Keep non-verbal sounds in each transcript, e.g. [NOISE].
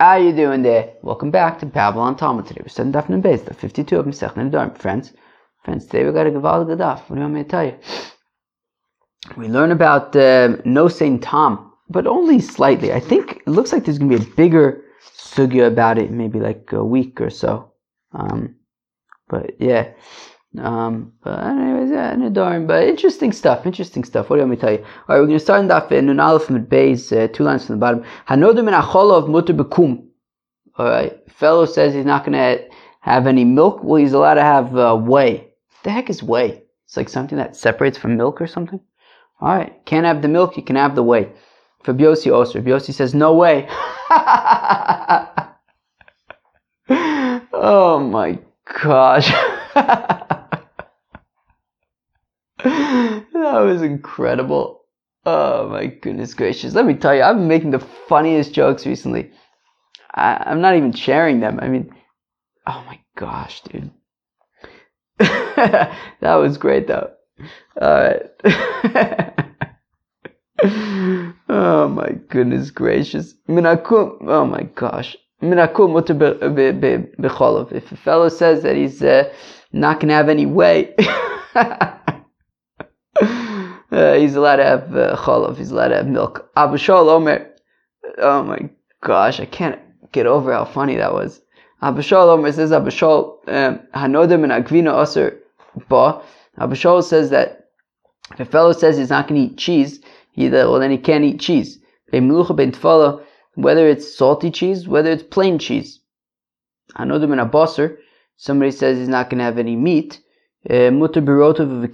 How you doing there? Welcome back to Babylon Talmud. Today we're studying Daf and Beis, the 52 of Masech Nedarim. Friends, friends, today we got a Gaval Gadaf. What do you want me to tell you? We learn about uh, no Saint Tom, but only slightly. I think it looks like there's going to be a bigger sugya about it, maybe like a week or so. Um, but yeah. Um, but anyways, yeah, Nedarim. But interesting stuff, interesting stuff. What do you want me to tell you? All right, we're going to start in Daf in Nun Aleph uh, two lines from the bottom. Hanodim min of mutter bekum. All right, fellow says he's not going to have any milk. Well, he's allowed to have uh, whey. What the heck is whey? It's like something that separates from milk or something. All right, can't have the milk. You can have the whey. For Biosi Oser, Biosi says no way. [LAUGHS] oh my gosh. [LAUGHS] that was incredible. Oh my goodness gracious. Let me tell you, I've been making the funniest jokes recently. I, am not even sharing them. I mean, oh my gosh, dude. [LAUGHS] that was great though. Alright. [LAUGHS] oh my goodness gracious. Minakum, oh my gosh. Minakum If a fellow says that he's uh, not going to have any whey, [LAUGHS] uh, he's allowed to have uh, cholov. He's allowed to have milk. Abba Shaul Omer. Oh my gosh, I can't get over how funny that was. Abba Shaul Omer says Abba Shaul um, Hanodim and Agvina Aser Ba. Abu Shol says that if a fellow says he's not going to eat cheese, he, well then he can't eat cheese. Whether it's salty cheese, whether it's plain cheese. Hanodim and Abasar. Somebody says he's not going to have any meat. Uh, Mutter birotov of a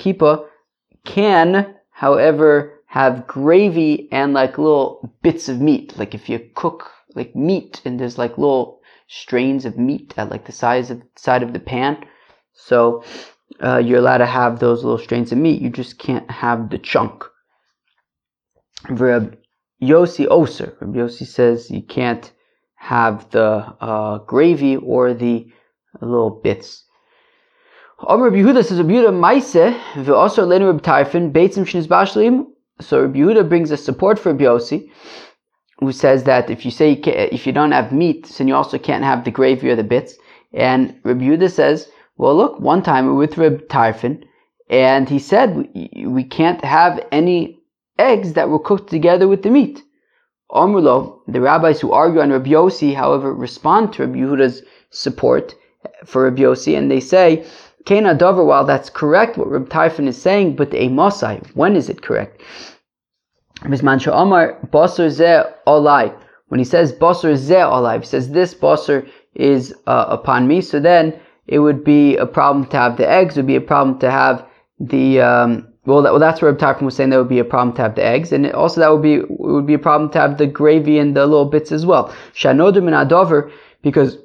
can, however, have gravy and like little bits of meat. Like if you cook like meat and there's like little strains of meat at like the size of side of the pan. So uh, you're allowed to have those little strains of meat. You just can't have the chunk. Reb Yossi Oser. Reb Yossi says you can't have the uh, gravy or the little bits. Omer Yehuda says Rabbi Yehuda Maise v'also lenu Rabbi Tarfon beitzim shniz bashlim. So Rabbi Yehuda brings a support for Rabbi who says that if you say you if you don't have meat, then you also can't have the gravy or the bits. And Rabbi Yehuda says, well, look, one time we were with Rabbi Tarfon, and he said we, we can't have any eggs that were cooked together with the meat. Omrulo, the rabbis who argue on Rabbi Yossi, however, respond to Rabbi Yehuda's support for Rabbi Yossi, and they say Kena Dover, while that's correct, what Reb Tarfon is saying, but the Amosai, when is it correct? Bisman Omar Basar Ze Olai. When he says Basar Ze Olai, he says this Basar is uh, upon me, so then it would be a problem to have the eggs, it would be a problem to have the, um, well, that, well, that's where Reb Tarfon was saying that would be a problem to have the eggs, and also that would be, it would be a problem to have the gravy and the little bits as well. Shanodim and Adover, because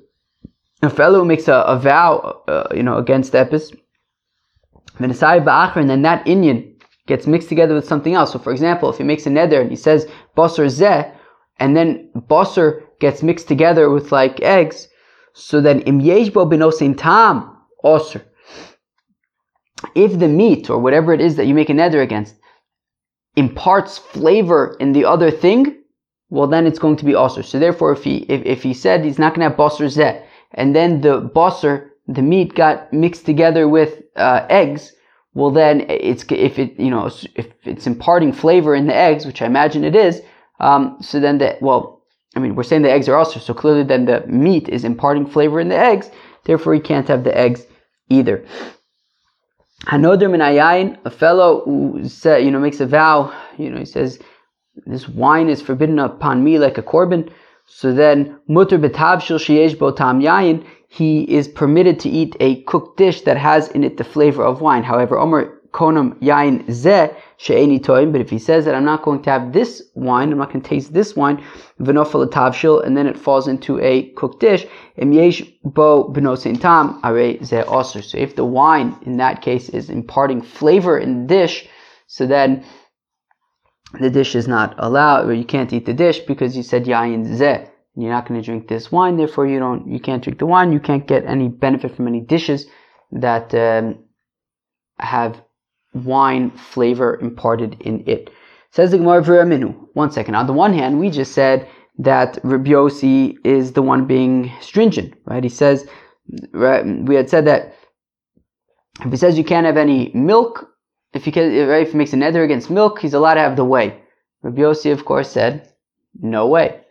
a fellow makes a, a vow, uh, you know, against Epis, and then that Indian gets mixed together with something else. So, for example, if he makes a neder and he says Basar Zeh, and then Basar gets mixed together with like eggs, so then Im Yeshbo Benosin Tam Osir. If the meat or whatever it is that you make a neder against imparts flavor in the other thing, well then it's going to be osir. So therefore, if he if, if he said he's not going to have basar zeh, and then the basar, the meat got mixed together with uh, eggs, well then it's if it you know if it's imparting flavor in the eggs, which I imagine it is, um, so then the well, I mean we're saying the eggs are also so clearly then the meat is imparting flavor in the eggs, therefore he can't have the eggs either. Hanoder min a fellow who say, you know makes a vow, you know he says this wine is forbidden upon me like a korban. So then, mutter betavshil sheyesh bo tam yayin, he is permitted to eat a cooked dish that has in it the flavor of wine. However, Omer konam yayin ze she'eni toim, but if he says that I'm not going to have this wine, I'm not going to taste this wine, v'nofel tavshil, and then it falls into a cooked dish, em yesh bo benosin tam, are ze osir. So if the wine, in that case, is imparting flavor in the dish, so then the dish is not allowed, or you can't eat the dish because you said yayin zeh. You're not going to drink this wine, therefore you don't, you can't drink the wine. You can't get any benefit from any dishes that um, have wine flavor imparted in it. Says the Gemara Minu. One second. On the one hand, we just said that Rabbi Yossi is the one being stringent, right? He says, right, we had said that if he says you can't have any milk, if he if he makes a neder against milk, he's allowed to have the whey. Rabbi Yossi, of course, said, no way.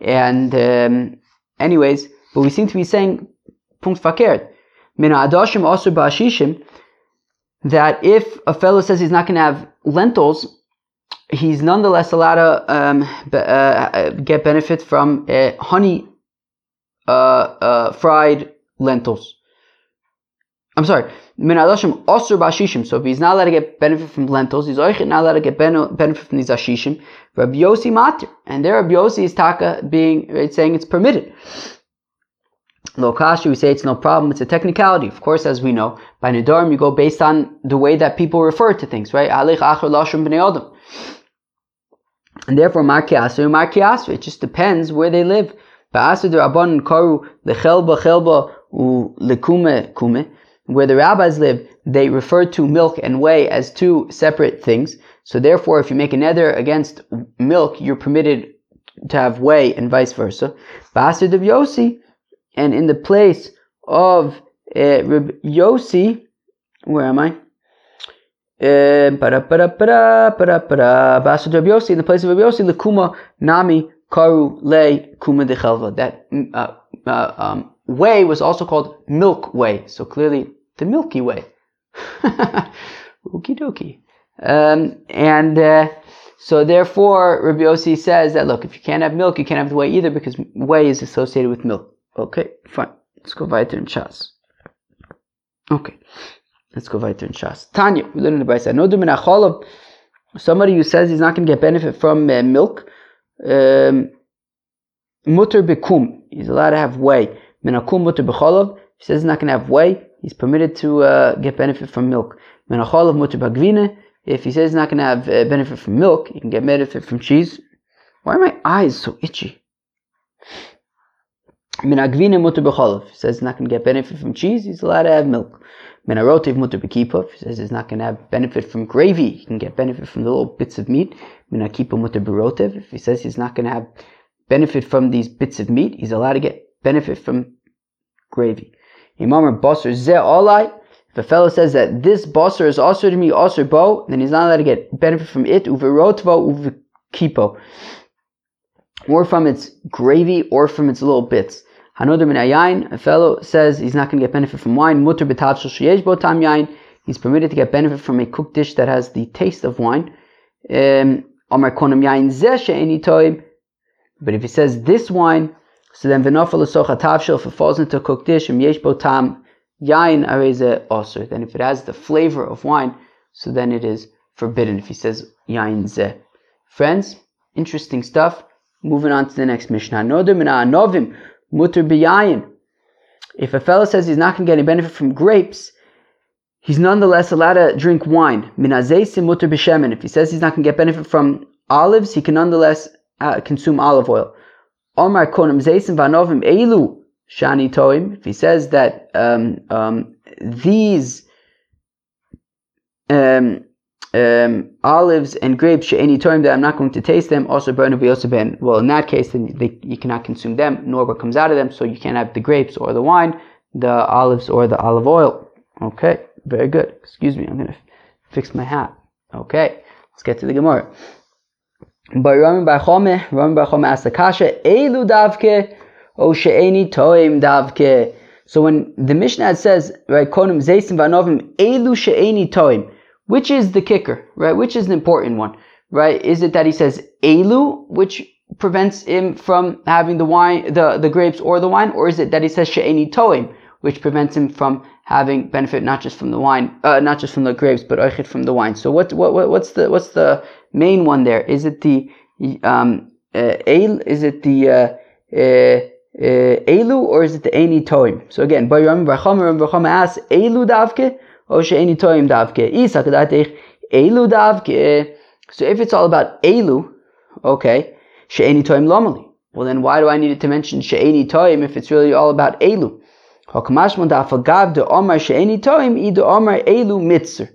And, um, anyways, but we seem to be saying, punkt fakert, min adoshim osur ba'ashishim, that if a fellow says he's not going to have lentils, he's nonetheless allowed to um, be, uh, get benefit from uh, honey uh, uh fried lentils. I'm sorry, Minadashim osur bashishim. So if he's not allowed to get benefit from lentils, he's not allowed to get benefit from these ashishim. Rabbi Yossi matir, and there Rabbi Yossi is taka being right, saying it's permitted. Lokashi, we say it's no problem. It's a technicality. Of course, as we know, by Nidarim, you go based on the way that people refer to things, right? Alich achar lashon b'nei adam. And therefore, markiasu, markiasu. It just depends where they live. Ba'asu derabon karu lechelba chelba lekume kume. Where the rabbis live, they refer to milk and whey as two separate things. So therefore, if you make a neder against milk, you're permitted to have whey and vice versa. Ba'asu de Yosi, and in the place of uh, Yosi, where am I? Para Ba'asu de Yosi, in the place of Reb Yosi, lekuma nami karu le kuma de chelva. That uh, uh, um, way was also called milk way. So clearly the Milky Way. [LAUGHS] Okie dokie. Um, and uh, so therefore, Rabbi Yossi says that look, if you can't have milk, you can't have the whey either because whey is associated with milk. Okay, fine. Let's go weiter in Shas. Okay, let's go weiter in Shas. Tanya, we learn in the Brisa. No Somebody who says he's not going to get benefit from uh, milk, um, mutter bekum. He's allowed to have whey. Minakum mutter becholov. He says he's not going to have whey he's permitted to uh, get benefit from milk. If he says he's not going to have uh, benefit from milk, he can get benefit from cheese. Why are my eyes so itchy? B'cholav. He says he's not going to get benefit from cheese. He's allowed to have milk. Min arotiv mutter b'kipov. He says he's not going to have benefit from gravy. He can get benefit from the little bits of meat. Min akipa mutter b'rotev. If he says he's not going to have benefit from these bits of meat, he's allowed to get benefit from gravy. Imam Basr Ze. If a fellow says that this Basr is also to me, also bo, then he's not allowed to get benefit from it, uverotvo, uvikipo. Or from its gravy, or from its little bits. Hanoder min a fellow says he's not going to get benefit from wine, mutter betachel sheyesh bo tam yain. He's permitted to get benefit from a cooked dish that has the taste of wine. Um, but if he says this wine so then v'nofel l'socha tavshil, if it falls into a cooked dish, and yesh tam yain areze osir. Then if it has the flavor of wine, so then it is forbidden. If he says yain ze. Friends, interesting stuff. Moving on to the next Mishnah. Noder mina anovim mutter biyayin. If a fellow says he's not going to get any benefit from grapes, he's nonetheless allowed to drink wine. Minazeisim mutter b'shemen. If he says he's not going to get benefit from olives, he can nonetheless uh, consume olive oil. Omar Konim Zaysim Vanovim Elu Shani Toim, if he says that um, um, these um, um, olives and grapes she'eni toim that I'm not going to taste them, also burn also ben. Well, in that case, then they, you cannot consume them, nor what comes out of them. So you can't have the grapes or the wine, the olives or the olive oil. Okay, very good. Excuse me, I'm gonna fix my hat. Okay, let's get to the Gemara. By Rami Chome, Rami Chome asked the Kasha, Elu davke, o she'eni toim davke. So when the Mishnah says, right, Konim Zaysim Vanovim, Elu she'eni toim, which is the kicker, right? Which is an important one, right? Is it that he says Elu, which prevents him from having the wine, the, the grapes or the wine, or is it that he says she'eni toim, which prevents him from having benefit not just from the wine, uh, not just from the grapes, but oichit from the wine. So what, what, what's the, what's the main one there? Is it the, um, uh, is it the, uh, uh, uh, Elu or is it the Eini Toim? So again, by Ram Barcham, Barcham asks, Elu davke or She'eni Toim davke? Isa kadatich, Elu davke. So if it's all about Elu, okay, She'eni Toim lomali. Well then why do I need to mention She'eni Toim if it's really all about Elu? Hakamashmon da'afagav de Omar she'eni toim i de Omar elu mitzer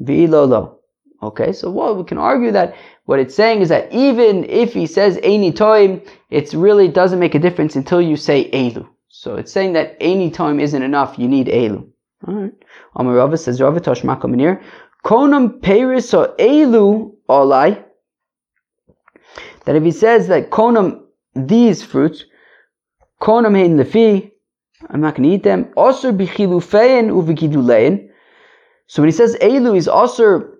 v'ilo lo. Okay, so well, we can argue that what it's saying is that even if he says any time, it really doesn't make a difference until you say Elu. So it's saying that any time isn't enough, you need Elu. Alright. Amar Rava says, Rava Toshma Kamanir, Konam Peris or Elu Olai, that if he says that Konam, these fruits, Konam Hein Lefi, I'm not to eat them, also Bichilufein Uvigidulein. So when he says Elu, he's also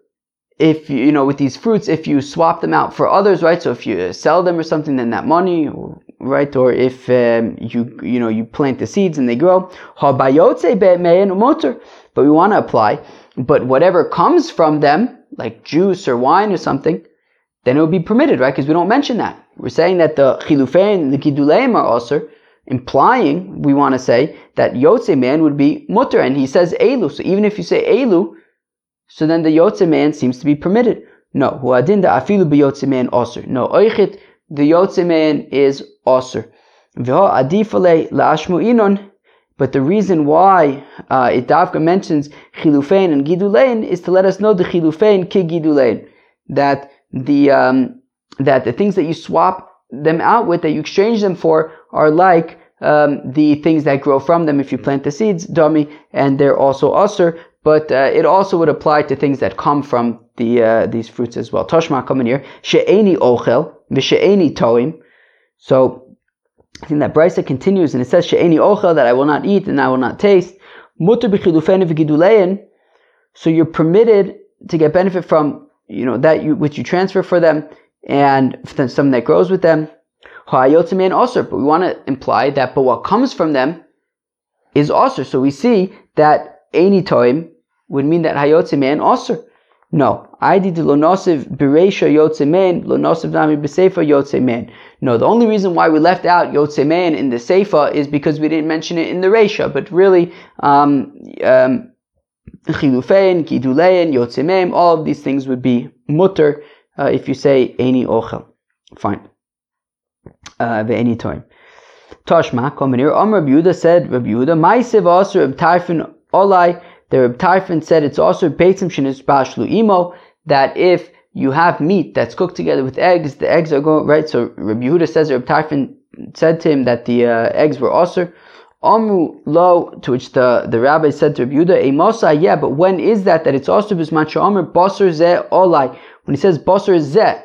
if you know with these fruits if you swap them out for others right? So if you sell them or something then that money right? Or if um, you you know you plant the seeds and they grow. But we want to apply but whatever comes from them like juice or wine or something then it would be permitted right? Because we don't mention that. We're saying that the chilufein the giduleim are also implying we want to say that yotze man would be mutter. And he says elu. So even if you say elu so then the Yotze man seems to be permitted. No, huadin da afilu b'yotze man osir. No, oichit, the Yotze man is osir. V'ho adifale la'ashmu inon. But the reason why uh, it davka mentions chilufein and gidulein is to let us know the chilufein ki gidulein. That the, um, that the things that you swap them out with, that you exchange them for, are like um, the things that grow from them if you plant the seeds, dummy, and they're also usr, but uh, it also would apply to things that come from the uh, these fruits as well. Toshma coming here, she'eni ochel v'she'eni toim. So I think that Brisa continues and it says she'eni ochel that I will not eat and I will not taste. Mutter v'gidulein. So you're permitted to get benefit from you know that you which you transfer for them and something that grows with them. and also, but we want to imply that but what comes from them is also. So we see that any time would mean that hayotze man also. No, I did lo nosiv bereisha yotze man lo nosiv nami besefa yotze man. No, the only reason why we left out yotze man in the sefa is because we didn't mention it in the reisha. But really, um, um, chilufein, kidulein, yotze man, all of these things would be mutter uh, if you say any ochel. Fine. Uh, any time. Tashma, here. Amr Rabbi said, Rabbi Yehuda, Maisev Asr Tarfon Olai the Reb Tarfon said it's also Beitzim Shinish Bashlu Imo that if you have meat that's cooked together with eggs, the eggs are going right. So Reb Yehuda says Reb Tarfon said to him that the uh, eggs were also. Amru lo, to which the, the rabbi said to Reb Yehuda, a mosa, yeah, but when is that that it's also bisman shomer basar ze olai? When he says basar ze,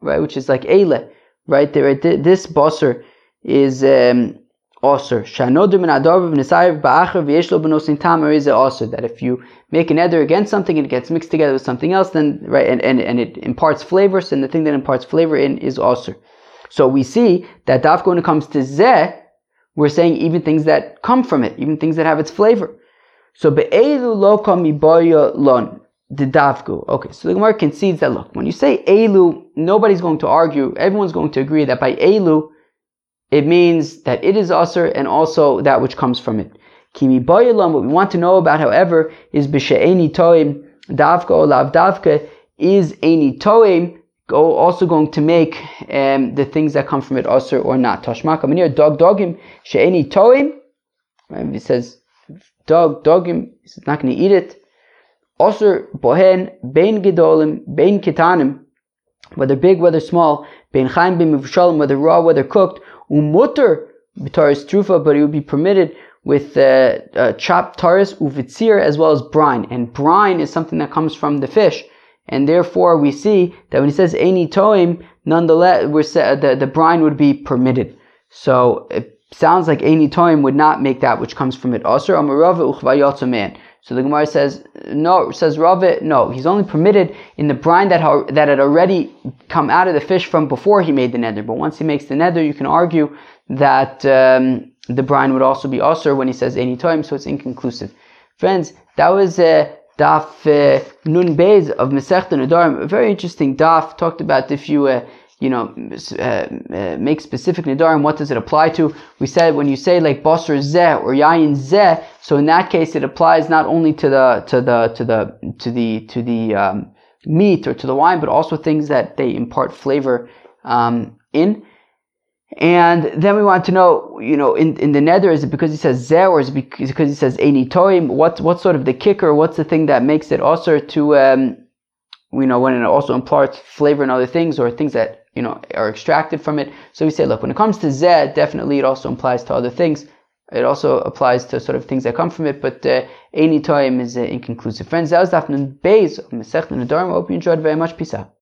right, which is like ele, right there, right, this basar is um, Osir. Shanodim and Adarv Nisayev Ba'acher V'yeshlo Benosin Tamer is Osir. That if you make an eder against something and it gets mixed together with something else, then right and, and, and it imparts flavors, and the thing that imparts flavor in is Osir. So we see that dafka when it comes to Zeh, we're saying even things that come from it, even things that have its flavor. So be'elu lo miboya lon the dafku. Okay, so the Gemara concedes that look, when you say elu, nobody's going to argue. Everyone's going to agree that by elu it means that it is usr and also that which comes from it. Kimi boyalam, what we want to know about, however, is b'she'eni toim davka or lav davka, is any toim go, also going to make um, the things that come from it usr or not. Tashma kamanir dog dogim she'eni toim. It says dog dogim. He's not going to eat it. Usr bohen bein gedolim bein kitanim, whether big whether small, bein chaim bein whether raw whether cooked umutter b'taris trufa, but it would be permitted with uh, uh, chopped taris uvitzir as well as brine. And brine is something that comes from the fish. And therefore, we see that when he says any toim, nonetheless, we're the, the brine would be permitted. So it sounds like any toim would not make that which comes from it. Asr amarava uchvayotza man. So the Gemara says, no, says Rava, no, he's only permitted in the brine that, ha- that had already come out of the fish from before he made the nether. But once he makes the nether, you can argue that um, the brine would also be usr when he says any time, so it's inconclusive. Friends, that was uh, daf uh, nun bez of Masechta Nedarim, a very interesting daf, talked about if you uh, you know, uh, uh, make specific nidarim, what does it apply to? We said when you say like basar zeh or yayin zeh, so in that case it applies not only to the to the to the to the to the um, meat or to the wine, but also things that they impart flavor um, in. And then we want to know, you know, in, in the nether, is it because he says zeh or is it because he says any toim? What, what's sort of the kicker? What's the thing that makes it also to, um, we know when it also imparts flavor and other things or things that you know are extracted from it. So we say, look, when it comes to zeh, definitely it also applies to other things. It also applies to sort of things that come from it, but uh, any time is uh, inconclusive. Friends, that was Dafnan Beis of Masech Nedarim. I hope you enjoyed very much. Peace out.